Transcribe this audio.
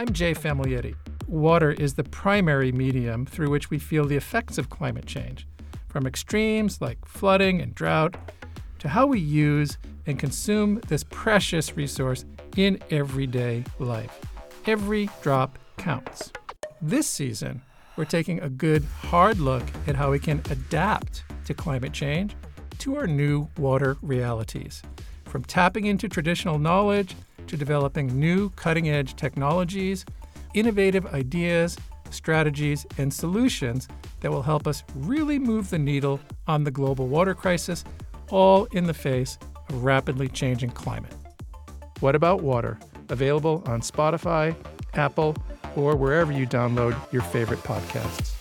I'm Jay Famiglietti. Water is the primary medium through which we feel the effects of climate change, from extremes like flooding and drought to how we use and consume this precious resource in everyday life. Every drop counts. This season, we're taking a good hard look at how we can adapt to climate change to our new water realities. From tapping into traditional knowledge to developing new cutting edge technologies, innovative ideas, strategies, and solutions that will help us really move the needle on the global water crisis, all in the face of rapidly changing climate. What About Water? Available on Spotify, Apple, or wherever you download your favorite podcasts.